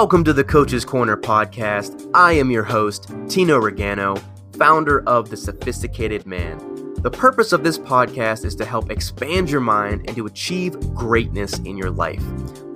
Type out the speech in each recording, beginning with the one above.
Welcome to the Coach's Corner podcast. I am your host, Tino Regano, founder of The Sophisticated Man. The purpose of this podcast is to help expand your mind and to achieve greatness in your life.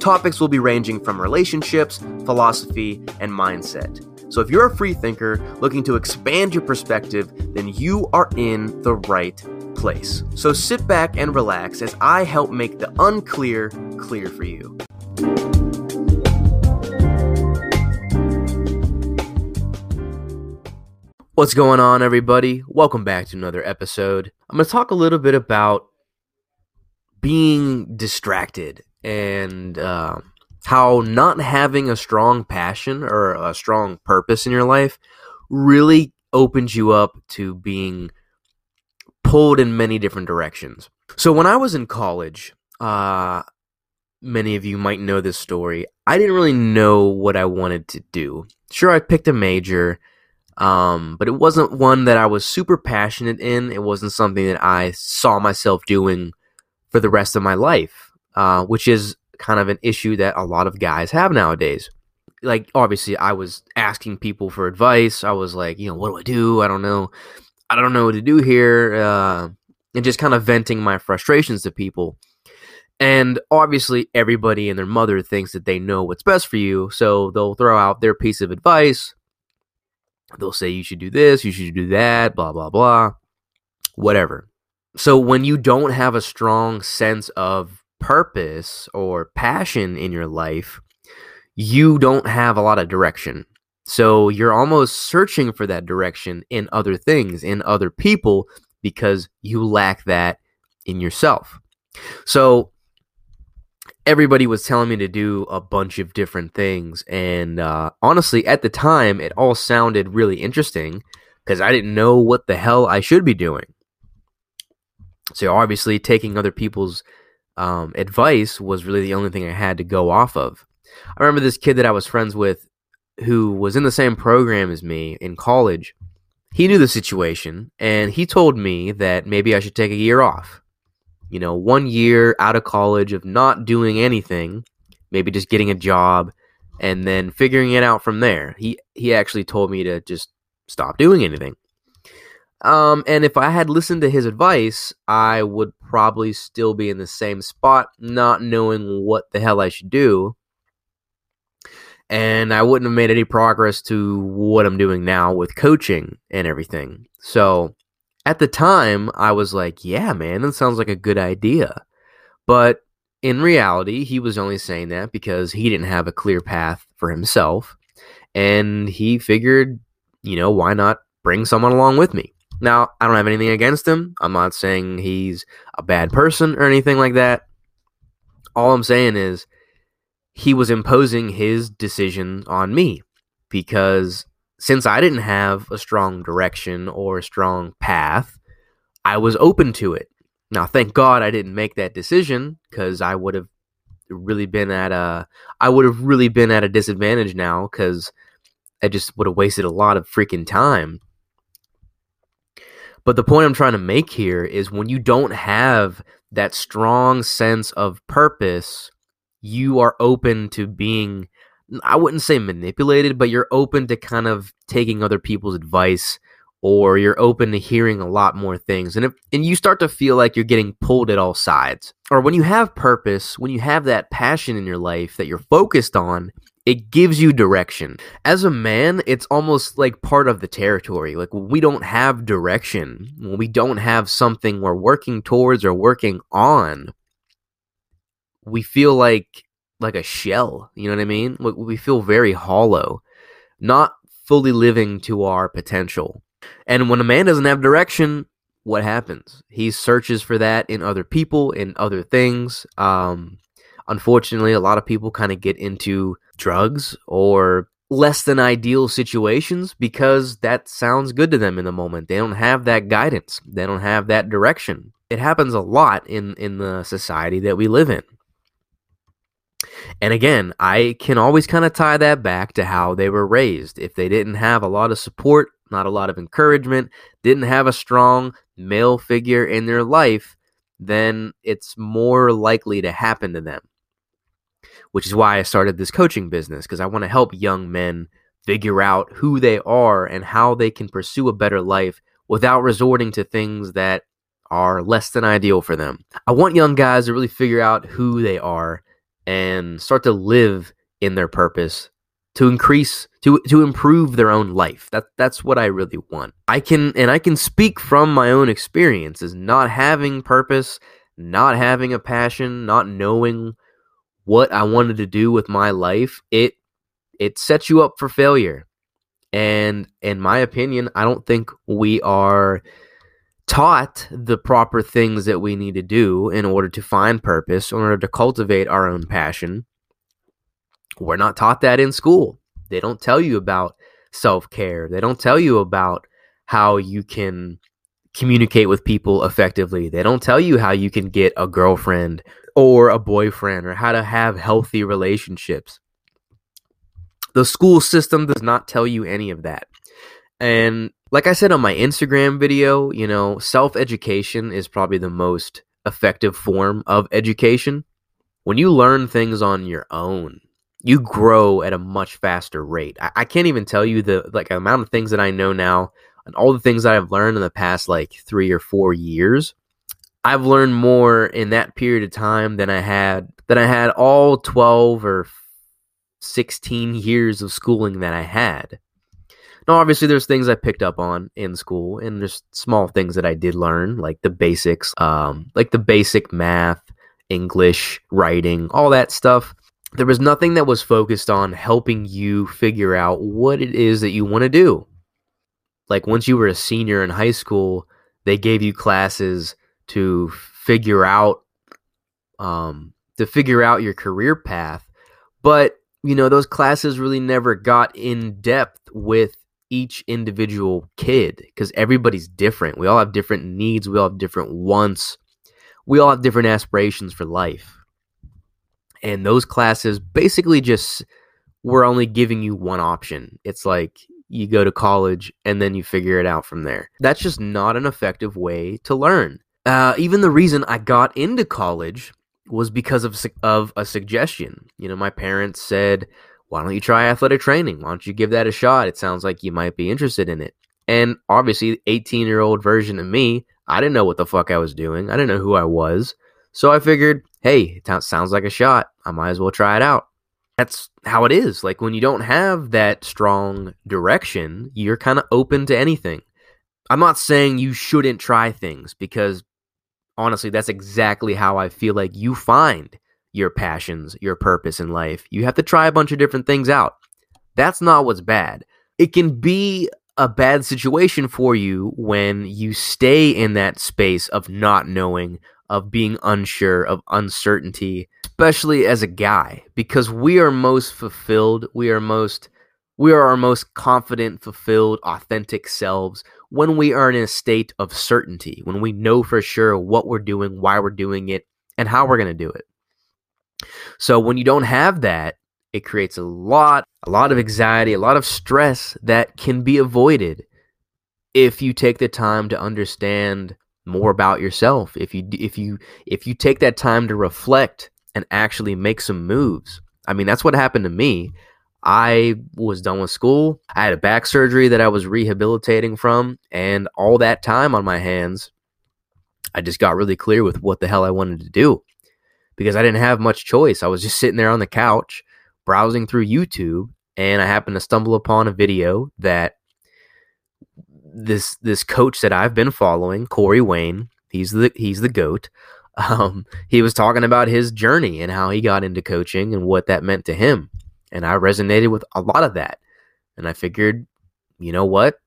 Topics will be ranging from relationships, philosophy, and mindset. So if you're a free thinker looking to expand your perspective, then you are in the right place. So sit back and relax as I help make the unclear clear for you. What's going on, everybody? Welcome back to another episode. I'm going to talk a little bit about being distracted and uh, how not having a strong passion or a strong purpose in your life really opens you up to being pulled in many different directions. So, when I was in college, uh, many of you might know this story. I didn't really know what I wanted to do. Sure, I picked a major um, but it wasn't one that I was super passionate in. It wasn't something that I saw myself doing for the rest of my life, uh, which is kind of an issue that a lot of guys have nowadays. Like, obviously, I was asking people for advice. I was like, you know, what do I do? I don't know. I don't know what to do here. Uh, and just kind of venting my frustrations to people. And obviously, everybody and their mother thinks that they know what's best for you. So they'll throw out their piece of advice They'll say you should do this, you should do that, blah, blah, blah, whatever. So when you don't have a strong sense of purpose or passion in your life, you don't have a lot of direction. So you're almost searching for that direction in other things, in other people, because you lack that in yourself. So everybody was telling me to do a bunch of different things. And uh, honestly, at the time, it all sounded really interesting because I didn't know what the hell I should be doing. So obviously, taking other people's um, advice was really the only thing I had to go off of. I remember this kid that I was friends with who was in the same program as me in college. He knew the situation and he told me that maybe I should take a year off you know, one year out of college of not doing anything, maybe just getting a job and then figuring it out from there. He he actually told me to just stop doing anything. Um, and if I had listened to his advice, I would probably still be in the same spot, not knowing what the hell I should do. And I wouldn't have made any progress to what I'm doing now with coaching and everything. So at the time, I was like, yeah, man, that sounds like a good idea. But in reality, he was only saying that because he didn't have a clear path for himself. And he figured, you know, why not bring someone along with me? Now, I don't have anything against him. I'm not saying he's a bad person or anything like that. All I'm saying is he was imposing his decision on me because since I didn't have a strong direction or a strong path, I was open to it. Now, thank God I didn't make that decision because I would have really been at a I would have really been at a disadvantage now because I just would have wasted a lot of freaking time. But the point I'm trying to make here is when you don't have that strong sense of purpose, you are open to being I wouldn't say manipulated, but you're open to kind of taking other people's advice or you're open to hearing a lot more things. And if and you start to feel like you're getting pulled at all sides. Or when you have purpose, when you have that passion in your life that you're focused on, it gives you direction. As a man, it's almost like part of the territory. Like we don't have direction, when we don't have something we're working towards or working on, we feel like like a shell. You know what I mean? We feel very hollow, not fully living to our potential. And when a man doesn't have direction, what happens? He searches for that in other people, in other things. Um, unfortunately, a lot of people kind of get into drugs or less than ideal situations because that sounds good to them in the moment. They don't have that guidance. They don't have that direction. It happens a lot in in the society that we live in. And again, I can always kind of tie that back to how they were raised. If they didn't have a lot of support, not a lot of encouragement, didn't have a strong male figure in their life, then it's more likely to happen to them. which is why I started this coaching business because I want to help young men figure out who they are and how they can pursue a better life without resorting to things that are less than ideal for them. I want young guys to really figure out who they are and start to live in their purpose to increase to to improve their own life. That that's what I really want. I can and I can speak from my own experience experiences not having purpose, not having a passion, not knowing what I wanted to do with my life. It it sets you up for failure. And in my opinion, I don't think we are taught the proper things that we need to do in order to find purpose, in order to cultivate our own passion. We're not taught that in school. They don't tell you about self care. They don't tell you about how you can communicate with people effectively. They don't tell you how you can get a girlfriend or a boyfriend or how to have healthy relationships. The school system does not tell you any of that. And like I said on my Instagram video, you know, self education is probably the most effective form of education. When you learn things on your own, you grow at a much faster rate. I, I can't even tell you the like amount of things that I know now and all the things that I've learned in the past like three or four years. I've learned more in that period of time than I had than I had all twelve or sixteen years of schooling that I had. Now, obviously, there's things I picked up on in school, and there's small things that I did learn, like the basics, um, like the basic math, English, writing, all that stuff. There was nothing that was focused on helping you figure out what it is that you want to do. Like once you were a senior in high school, they gave you classes to figure out, um, to figure out your career path, but you know those classes really never got in depth with each individual kid because everybody's different. We all have different needs, we all have different wants, we all have different aspirations for life. And those classes basically just were only giving you one option. It's like you go to college and then you figure it out from there. That's just not an effective way to learn. Uh, even the reason I got into college was because of of a suggestion. You know, my parents said, why don't you try athletic training? Why don't you give that a shot? It sounds like you might be interested in it. And obviously, 18 year old version of me, I didn't know what the fuck I was doing. I didn't know who I was. So I figured, hey, it sounds like a shot. I might as well try it out. That's how it is. Like when you don't have that strong direction, you're kind of open to anything. I'm not saying you shouldn't try things because honestly, that's exactly how I feel like you find your passions, your purpose in life. You have to try a bunch of different things out. That's not what's bad. It can be a bad situation for you when you stay in that space of not knowing, of being unsure, of uncertainty, especially as a guy, because we are most fulfilled, we are most we are our most confident, fulfilled, authentic selves when we are in a state of certainty, when we know for sure what we're doing, why we're doing it, and how we're going to do it. So when you don't have that, it creates a lot a lot of anxiety, a lot of stress that can be avoided if you take the time to understand more about yourself. If you if you if you take that time to reflect and actually make some moves. I mean, that's what happened to me. I was done with school. I had a back surgery that I was rehabilitating from, and all that time on my hands, I just got really clear with what the hell I wanted to do because I didn't have much choice. I was just sitting there on the couch browsing through YouTube and I happened to stumble upon a video that this this coach that I've been following, Corey Wayne, he's the he's the goat. Um, he was talking about his journey and how he got into coaching and what that meant to him. And I resonated with a lot of that. And I figured, you know what?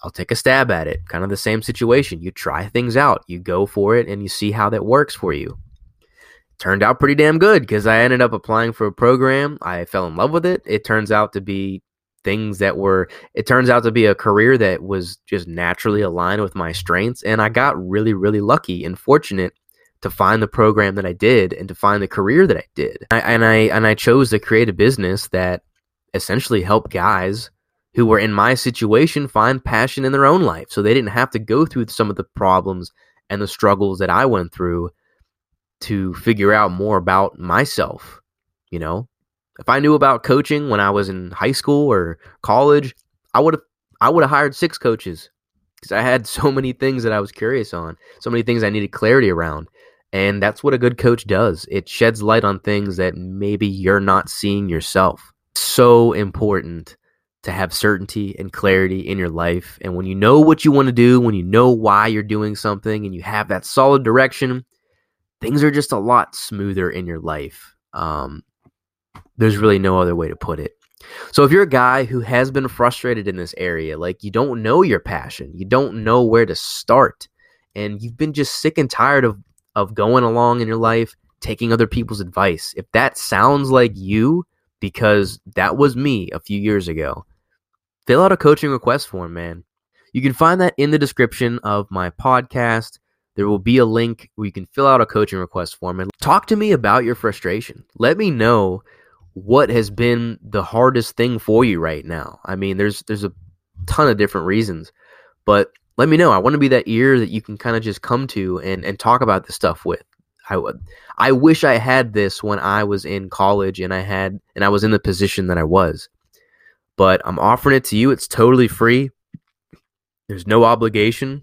I'll take a stab at it. Kind of the same situation. You try things out, you go for it, and you see how that works for you turned out pretty damn good because I ended up applying for a program. I fell in love with it. It turns out to be things that were, it turns out to be a career that was just naturally aligned with my strengths. And I got really, really lucky and fortunate to find the program that I did and to find the career that I did. I, and I and I chose to create a business that essentially helped guys who were in my situation find passion in their own life so they didn't have to go through some of the problems and the struggles that I went through to figure out more about myself You know, if I knew about coaching when I was in high school or college, I would have I would have hired six coaches because I had so many things that I was curious on, so many things I needed clarity around. And that's what a good coach does. It sheds light on things that maybe you're not seeing yourself. So important to have certainty and clarity in your life. And when you know what you want to do, when you know why you're doing something, and you have that solid direction, things are just a lot smoother in your life. Um, there's really no other way to put it. So if you're a guy who has been frustrated in this area, like you don't know your passion, you don't know where to start, and you've been just sick and tired of of going along in your life, taking other people's advice. If that sounds like you, because that was me a few years ago, fill out a coaching request form, man. You can find that in the description of my podcast. There will be a link where you can fill out a coaching request form and talk to me about your frustration. Let me know what has been the hardest thing for you right now. I mean, there's there's a ton of different reasons, but let me know. I want to be that ear that you can kind of just come to and and talk about this stuff with. I would. I wish I had this when I was in college and I had and I was in the position that I was. But I'm offering it to you. It's totally free. There's no obligation.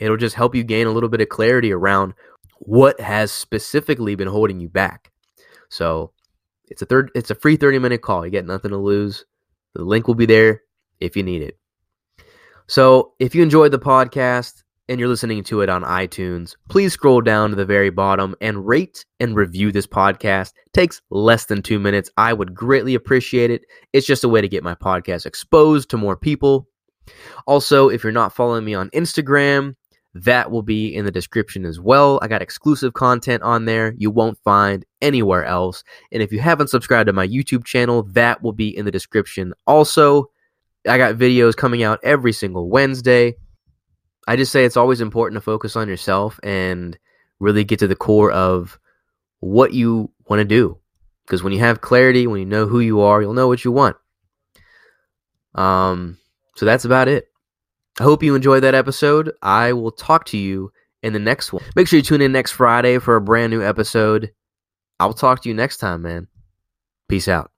It'll just help you gain a little bit of clarity around what has specifically been holding you back. So it's a third it's a free 30 minute call. You get nothing to lose. The link will be there if you need it. So, if you enjoyed the podcast and you're listening to it on iTunes, please scroll down to the very bottom and rate and review this podcast. It takes less than 2 minutes. I would greatly appreciate it. It's just a way to get my podcast exposed to more people. Also, if you're not following me on Instagram, that will be in the description as well. I got exclusive content on there you won't find anywhere else. And if you haven't subscribed to my YouTube channel, that will be in the description also. I got videos coming out every single Wednesday. I just say it's always important to focus on yourself and really get to the core of what you want to do. Because when you have clarity, when you know who you are, you'll know what you want. Um, so that's about it. I hope you enjoyed that episode. I will talk to you in the next one. Make sure you tune in next Friday for a brand new episode. I'll talk to you next time, man. Peace out.